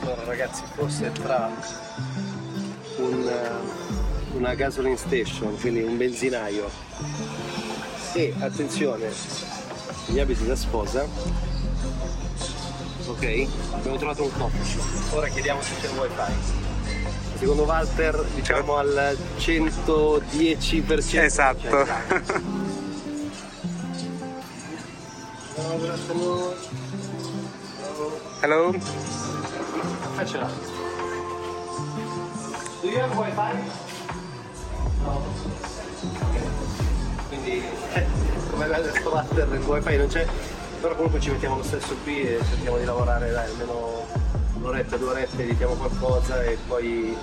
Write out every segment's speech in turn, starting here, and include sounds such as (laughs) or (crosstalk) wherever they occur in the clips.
Allora ragazzi, forse tra un, eh, una gasoline station, quindi un benzinaio e attenzione, gli abiti da sposa, ok? Abbiamo trovato un shop. Ora chiediamo se c'è il wifi. Secondo Walter diciamo al 110%. Esatto. (laughs) good afternoon. Hello? Caffè ce l'ha. Do you have wifi? No. Quindi, (laughs) come aveva detto Walter, il wifi non c'è, però comunque ci mettiamo lo stesso qui e cerchiamo di lavorare dai, almeno un'oretta, due orette, editiamo qualcosa e poi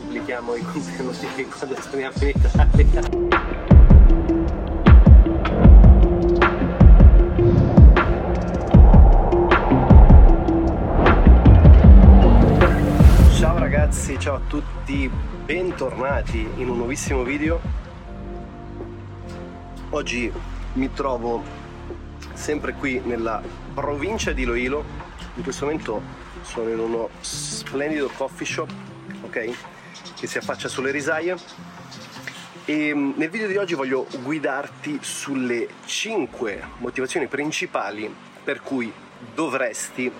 pubblichiamo i contenuti (laughs) quando torniamo in Italia. Ragazzi, ciao a tutti, bentornati in un nuovissimo video. Oggi mi trovo sempre qui nella provincia di Iloilo. In questo momento sono in uno splendido coffee shop, ok? Che si affaccia sulle risaie. E mm, nel video di oggi voglio guidarti sulle 5 motivazioni principali per cui dovresti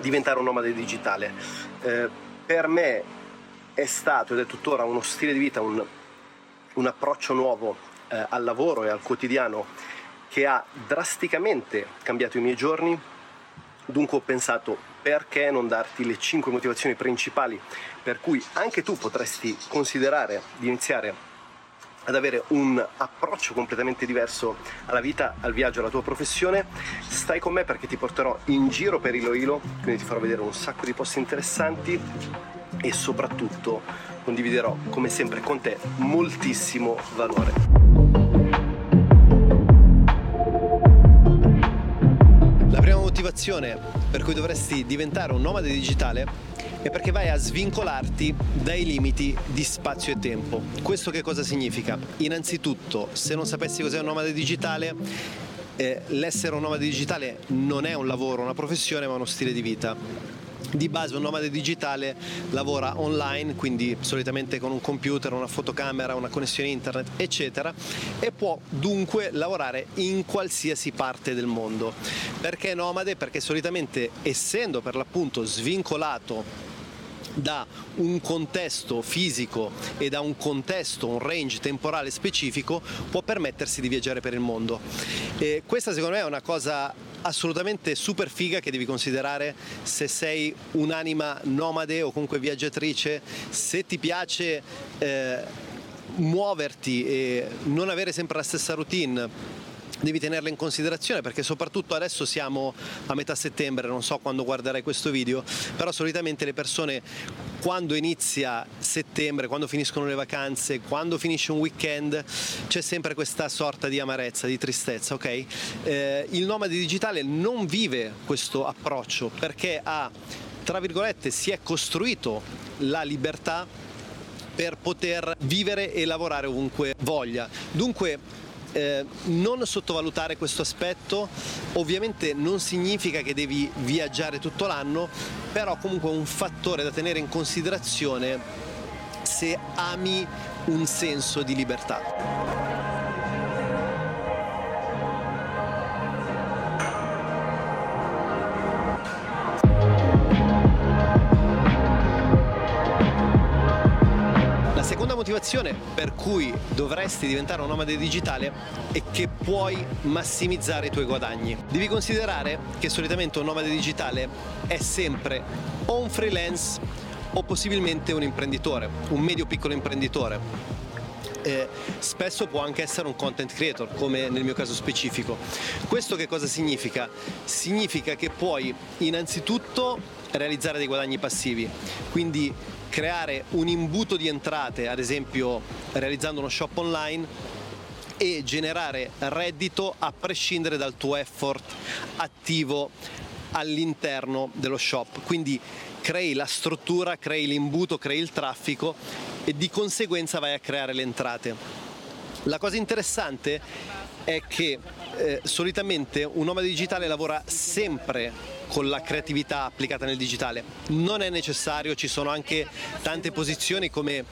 diventare un nomade digitale. Eh, per me è stato ed è tuttora uno stile di vita, un, un approccio nuovo eh, al lavoro e al quotidiano che ha drasticamente cambiato i miei giorni. Dunque ho pensato perché non darti le 5 motivazioni principali per cui anche tu potresti considerare di iniziare ad avere un approccio completamente diverso alla vita, al viaggio, alla tua professione. Stai con me perché ti porterò in giro per Iloilo, quindi ti farò vedere un sacco di posti interessanti e soprattutto condividerò come sempre con te moltissimo valore. La prima motivazione per cui dovresti diventare un nomade digitale è perché vai a svincolarti dai limiti di spazio e tempo. Questo che cosa significa? Innanzitutto, se non sapessi cos'è un nomade digitale, eh, l'essere un nomade digitale non è un lavoro, una professione, ma uno stile di vita. Di base un nomade digitale lavora online, quindi solitamente con un computer, una fotocamera, una connessione internet, eccetera, e può dunque lavorare in qualsiasi parte del mondo. Perché nomade? Perché solitamente essendo per l'appunto svincolato da un contesto fisico e da un contesto, un range temporale specifico, può permettersi di viaggiare per il mondo. E questa secondo me è una cosa assolutamente super figa che devi considerare se sei un'anima nomade o comunque viaggiatrice, se ti piace eh, muoverti e non avere sempre la stessa routine devi tenerle in considerazione perché soprattutto adesso siamo a metà settembre, non so quando guarderai questo video, però solitamente le persone quando inizia settembre, quando finiscono le vacanze, quando finisce un weekend, c'è sempre questa sorta di amarezza, di tristezza, ok? Eh, il nomade digitale non vive questo approccio perché ha, tra virgolette, si è costruito la libertà per poter vivere e lavorare ovunque voglia. Dunque eh, non sottovalutare questo aspetto, ovviamente non significa che devi viaggiare tutto l'anno, però comunque è un fattore da tenere in considerazione se ami un senso di libertà. Seconda motivazione per cui dovresti diventare un nomade digitale è che puoi massimizzare i tuoi guadagni. Devi considerare che solitamente un nomade digitale è sempre o un freelance o possibilmente un imprenditore, un medio piccolo imprenditore. Eh, spesso può anche essere un content creator, come nel mio caso specifico. Questo che cosa significa? Significa che puoi innanzitutto realizzare dei guadagni passivi, quindi creare un imbuto di entrate, ad esempio realizzando uno shop online e generare reddito a prescindere dal tuo effort attivo all'interno dello shop. Quindi crei la struttura, crei l'imbuto, crei il traffico e di conseguenza vai a creare le entrate. La cosa interessante è che eh, solitamente un nomade digitale lavora sempre con la creatività applicata nel digitale. Non è necessario, ci sono anche tante posizioni come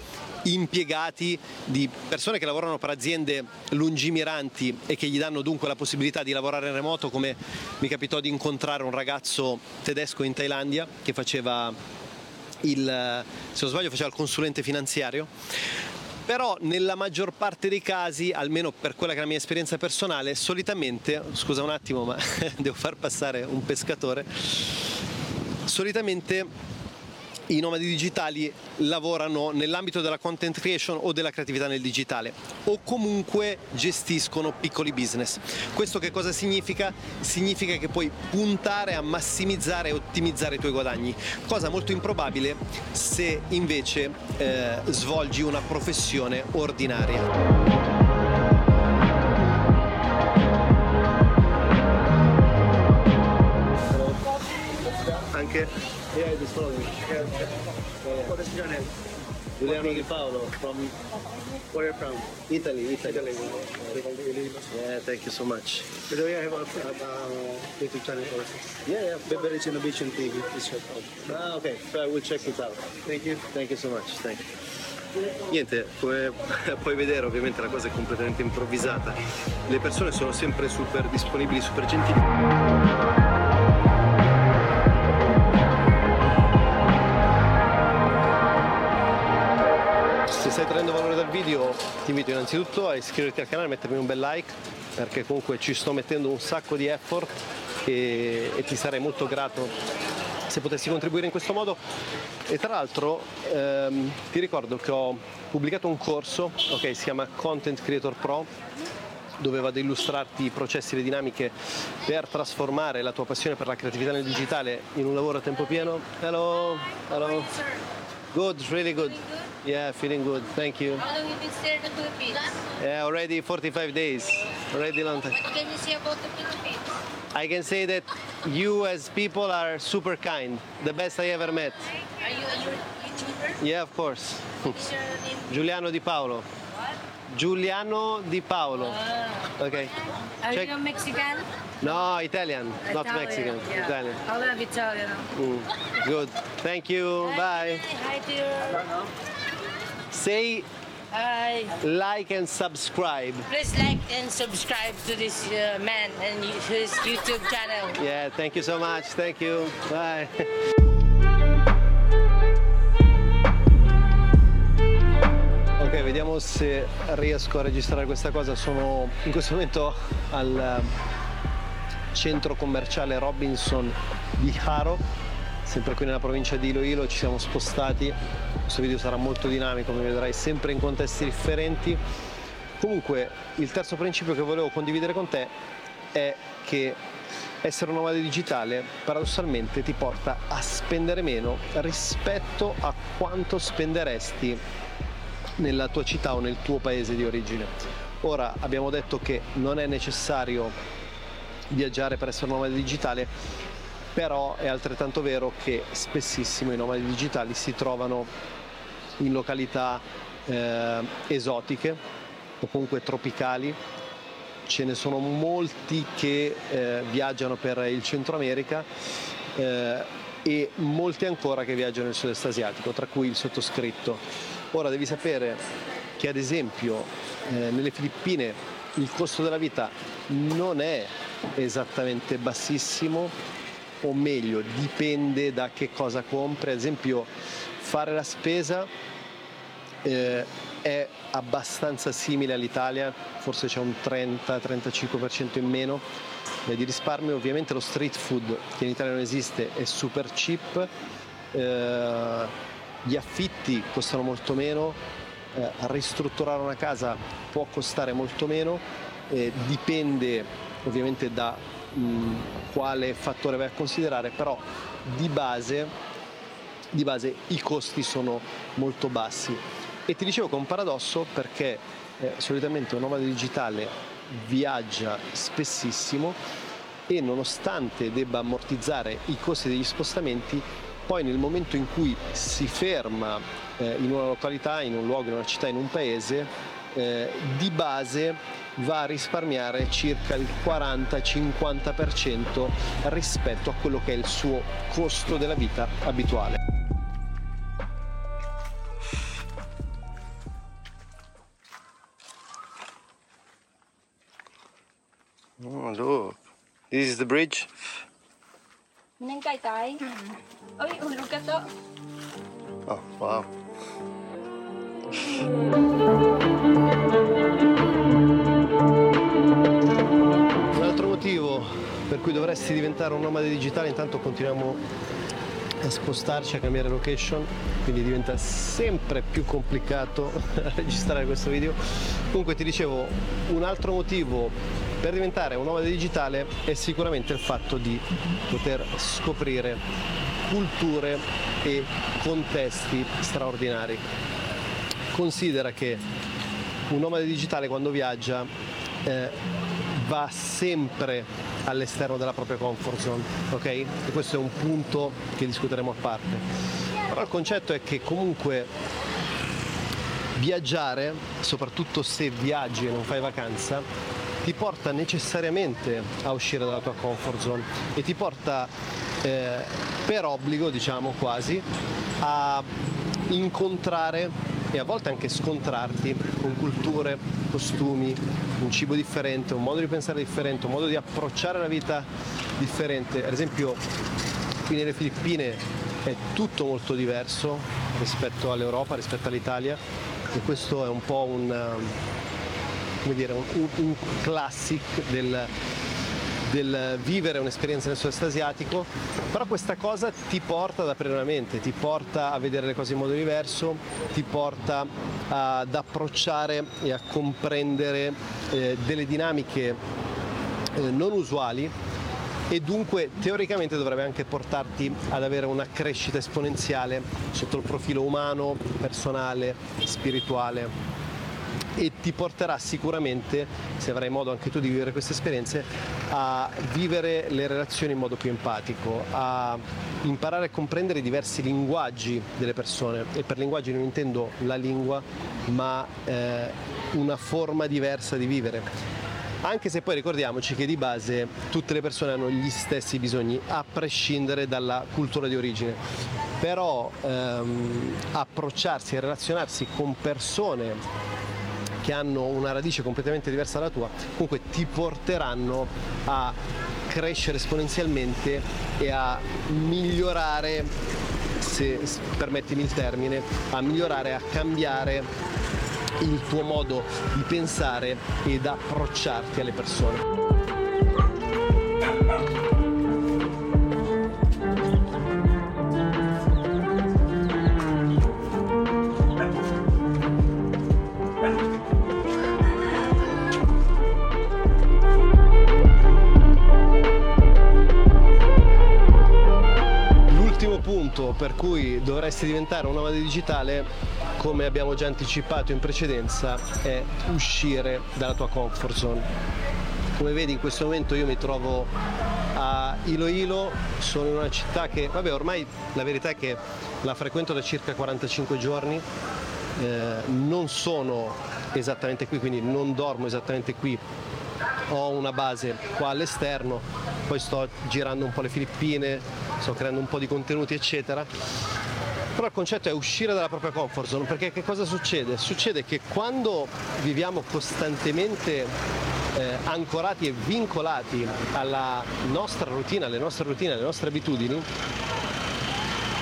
impiegati di persone che lavorano per aziende lungimiranti e che gli danno dunque la possibilità di lavorare in remoto come mi capitò di incontrare un ragazzo tedesco in Thailandia che faceva il, se non sbaglio faceva il consulente finanziario. Però nella maggior parte dei casi, almeno per quella che è la mia esperienza personale, solitamente, scusa un attimo ma (laughs) devo far passare un pescatore, solitamente i nomadi digitali lavorano nell'ambito della content creation o della creatività nel digitale o comunque gestiscono piccoli business. Questo che cosa significa? Significa che puoi puntare a massimizzare e ottimizzare i tuoi guadagni, cosa molto improbabile se invece eh, svolgi una professione ordinaria. anche Yeah, this one. Yeah. What is your name? Giuliano Di Paolo from Where are you from? Italy, Italy. Italy. Yeah, thank you so much. By the way, I have a uh, YouTube channel also. Yeah, yeah. Beverage Innovation TV. It's your Ah, ok, so I will check it out. Thank you. Thank you so much. Thank you. Niente, come (laughs) puoi vedere ovviamente la cosa è completamente improvvisata. Le persone sono sempre super disponibili, super gentili. Traendo valore dal video ti invito innanzitutto a iscriverti al canale mettermi un bel like perché comunque ci sto mettendo un sacco di effort e, e ti sarei molto grato se potessi contribuire in questo modo e tra l'altro ehm, ti ricordo che ho pubblicato un corso ok si chiama Content Creator Pro dove vado ad illustrarti i processi e le dinamiche per trasformare la tua passione per la creatività nel digitale in un lavoro a tempo pieno. Hello, hello. Good, really good. Yeah, feeling good. Thank you. How long have you been staying in the Philippines? Yeah, already 45 days. Already long time. What can you say about the Philippines? I can say that you as people are super kind. The best I ever met. Are you a YouTuber? Yeah, of course. Your name? (laughs) Giuliano Di Paolo. Giuliano Di Paolo. Ah. Okay. Are Check. you Mexican? No, Italian, not Mexican. yeah. Italian. I love Italian. Mm. Good. Thank you. Bye. Hi to your... Say Hi. like and subscribe. Please like and subscribe to this uh, man and his YouTube channel. Yeah, thank you so much. Thank you. Bye. (laughs) se riesco a registrare questa cosa. Sono in questo momento al eh, centro commerciale Robinson di Haro, sempre qui nella provincia di Iloilo. Ci siamo spostati. Questo video sarà molto dinamico, come vedrai, sempre in contesti differenti. Comunque, il terzo principio che volevo condividere con te è che essere un nomade digitale paradossalmente ti porta a spendere meno rispetto a quanto spenderesti nella tua città o nel tuo paese di origine. Ora abbiamo detto che non è necessario viaggiare per essere un nomade digitale, però è altrettanto vero che spessissimo i nomadi digitali si trovano in località eh, esotiche o comunque tropicali. Ce ne sono molti che eh, viaggiano per il Centro America eh, e molti ancora che viaggiano nel sud-est asiatico, tra cui il sottoscritto. Ora devi sapere che ad esempio eh, nelle Filippine il costo della vita non è esattamente bassissimo, o meglio dipende da che cosa compri. Ad esempio fare la spesa eh, è abbastanza simile all'Italia, forse c'è un 30-35% in meno di risparmio. Ovviamente lo street food che in Italia non esiste è super cheap. Eh, gli affitti costano molto meno, eh, ristrutturare una casa può costare molto meno, eh, dipende ovviamente da mh, quale fattore vai a considerare, però di base, di base i costi sono molto bassi. E ti dicevo che è un paradosso perché eh, solitamente un nomade digitale viaggia spessissimo e nonostante debba ammortizzare i costi degli spostamenti poi nel momento in cui si ferma eh, in una località, in un luogo, in una città, in un paese, eh, di base va a risparmiare circa il 40-50% rispetto a quello che è il suo costo della vita abituale. Oh, look. This is the bridge. Menengkai tay. Ôi, hulog ka to. Oh, wow. Un altro motivo per cui dovresti diventare un nomade digitale, intanto continuiamo a spostarci, a cambiare location, quindi diventa sempre più complicato (laughs) registrare questo video. Comunque ti dicevo, un altro motivo per diventare un nomade digitale è sicuramente il fatto di poter scoprire culture e contesti straordinari. Considera che un nomade digitale quando viaggia eh, va sempre all'esterno della propria comfort zone, ok? E questo è un punto che discuteremo a parte. Però il concetto è che comunque viaggiare, soprattutto se viaggi e non fai vacanza, ti porta necessariamente a uscire dalla tua comfort zone e ti porta eh, per obbligo, diciamo quasi, a incontrare e a volte anche scontrarti con culture, costumi, un cibo differente, un modo di pensare differente, un modo di approcciare la vita differente. Ad esempio qui nelle Filippine è tutto molto diverso rispetto all'Europa, rispetto all'Italia e questo è un po' un, come dire, un, un- classic del, del vivere un'esperienza nel sud-est asiatico, però questa cosa ti porta ad aprire la mente, ti porta a vedere le cose in modo diverso, ti porta ad approcciare e a comprendere eh, delle dinamiche eh, non usuali e dunque teoricamente dovrebbe anche portarti ad avere una crescita esponenziale sotto il profilo umano, personale, spirituale e ti porterà sicuramente, se avrai modo anche tu di vivere queste esperienze, a vivere le relazioni in modo più empatico, a imparare a comprendere i diversi linguaggi delle persone e per linguaggi non intendo la lingua ma eh, una forma diversa di vivere. Anche se poi ricordiamoci che di base tutte le persone hanno gli stessi bisogni, a prescindere dalla cultura di origine. Però ehm, approcciarsi e relazionarsi con persone che hanno una radice completamente diversa dalla tua, comunque ti porteranno a crescere esponenzialmente e a migliorare, se permettimi il termine, a migliorare, a cambiare il tuo modo di pensare ed approcciarti alle persone. Punto per cui dovresti diventare un nomade digitale, come abbiamo già anticipato in precedenza, è uscire dalla tua comfort zone. Come vedi in questo momento io mi trovo a Iloilo, sono in una città che, vabbè ormai la verità è che la frequento da circa 45 giorni, eh, non sono esattamente qui, quindi non dormo esattamente qui, ho una base qua all'esterno, poi sto girando un po' le Filippine, sto creando un po' di contenuti eccetera. Però il concetto è uscire dalla propria comfort zone, perché che cosa succede? Succede che quando viviamo costantemente eh, ancorati e vincolati alla nostra routine, alle nostre routine, alle nostre abitudini,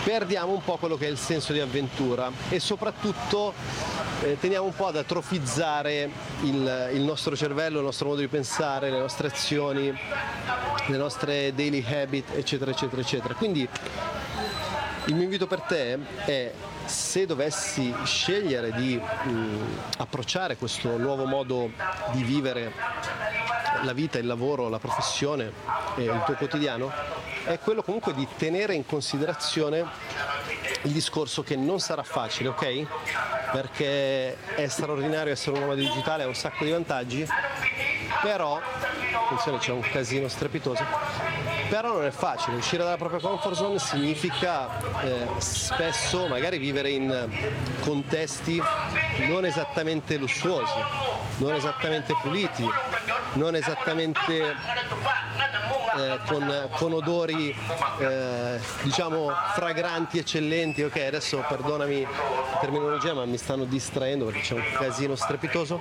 perdiamo un po' quello che è il senso di avventura e soprattutto eh, tendiamo un po' ad atrofizzare il, il nostro cervello, il nostro modo di pensare, le nostre azioni, le nostre daily habit, eccetera, eccetera, eccetera. Quindi il mio invito per te è se dovessi scegliere di mh, approcciare questo nuovo modo di vivere la vita, il lavoro, la professione e il tuo quotidiano, è quello comunque di tenere in considerazione il discorso che non sarà facile, ok? Perché è straordinario essere un uomo digitale, ha un sacco di vantaggi, però, attenzione c'è un casino strepitoso, però non è facile, uscire dalla propria comfort zone significa eh, spesso magari vivere in contesti non esattamente lussuosi, non esattamente puliti, non esattamente eh, con, con odori eh, diciamo fragranti, eccellenti. Ok, adesso perdonami la terminologia, ma mi stanno distraendo perché c'è un casino strepitoso.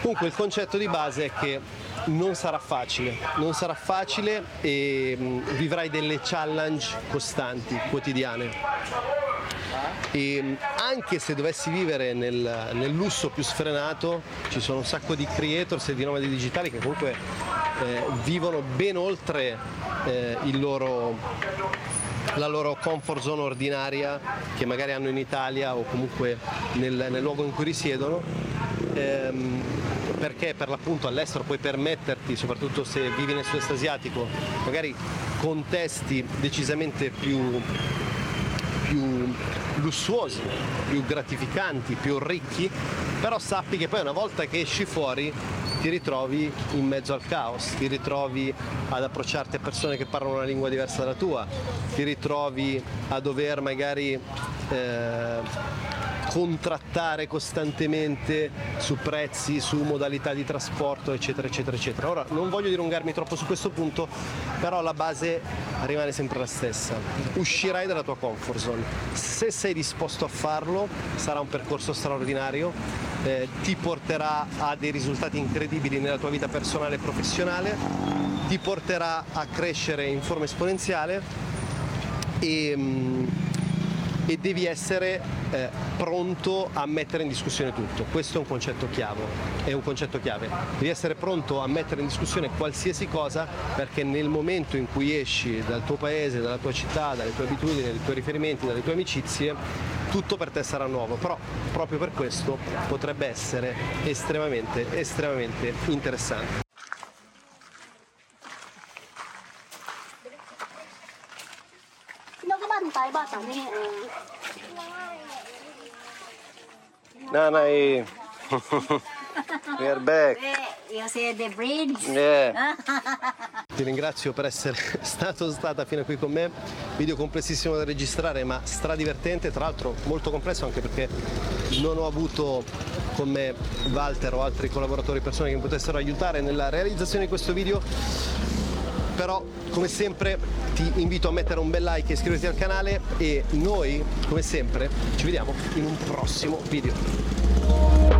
Comunque il concetto di base è che non sarà facile, non sarà facile e mh, vivrai delle challenge costanti, quotidiane. E anche se dovessi vivere nel, nel lusso più sfrenato, ci sono un sacco di creators e di nomadi digitali che comunque eh, vivono ben oltre eh, loro, la loro comfort zone ordinaria che magari hanno in Italia o comunque nel, nel luogo in cui risiedono. Ehm, perché per l'appunto all'estero puoi permetterti, soprattutto se vivi nel sud-est asiatico, magari contesti decisamente più, più lussuosi, più gratificanti, più ricchi, però sappi che poi una volta che esci fuori ti ritrovi in mezzo al caos, ti ritrovi ad approcciarti a persone che parlano una lingua diversa dalla tua, ti ritrovi a dover magari eh, contrattare costantemente su prezzi, su modalità di trasporto, eccetera, eccetera, eccetera. Ora non voglio dilungarmi troppo su questo punto, però la base rimane sempre la stessa. Uscirai dalla tua comfort zone. Se sei disposto a farlo, sarà un percorso straordinario, eh, ti porterà a dei risultati incredibili nella tua vita personale e professionale, ti porterà a crescere in forma esponenziale e, mm, e devi essere eh, pronto a mettere in discussione tutto. Questo è un concetto chiave, è un concetto chiave. Devi essere pronto a mettere in discussione qualsiasi cosa perché nel momento in cui esci dal tuo paese, dalla tua città, dalle tue abitudini, dai tuoi riferimenti, dalle tue amicizie, tutto per te sarà nuovo, però proprio per questo potrebbe essere estremamente, estremamente interessante. Nanai. (laughs) we are back. You see the bridge? Yeah. Ti ringrazio per essere (laughs) stato stata fino a qui con me. Video complessissimo da registrare ma stradivertente, tra l'altro molto complesso anche perché non ho avuto con me Walter o altri collaboratori, persone che mi potessero aiutare nella realizzazione di questo video. Però come sempre ti invito a mettere un bel like e iscriverti al canale e noi come sempre ci vediamo in un prossimo video.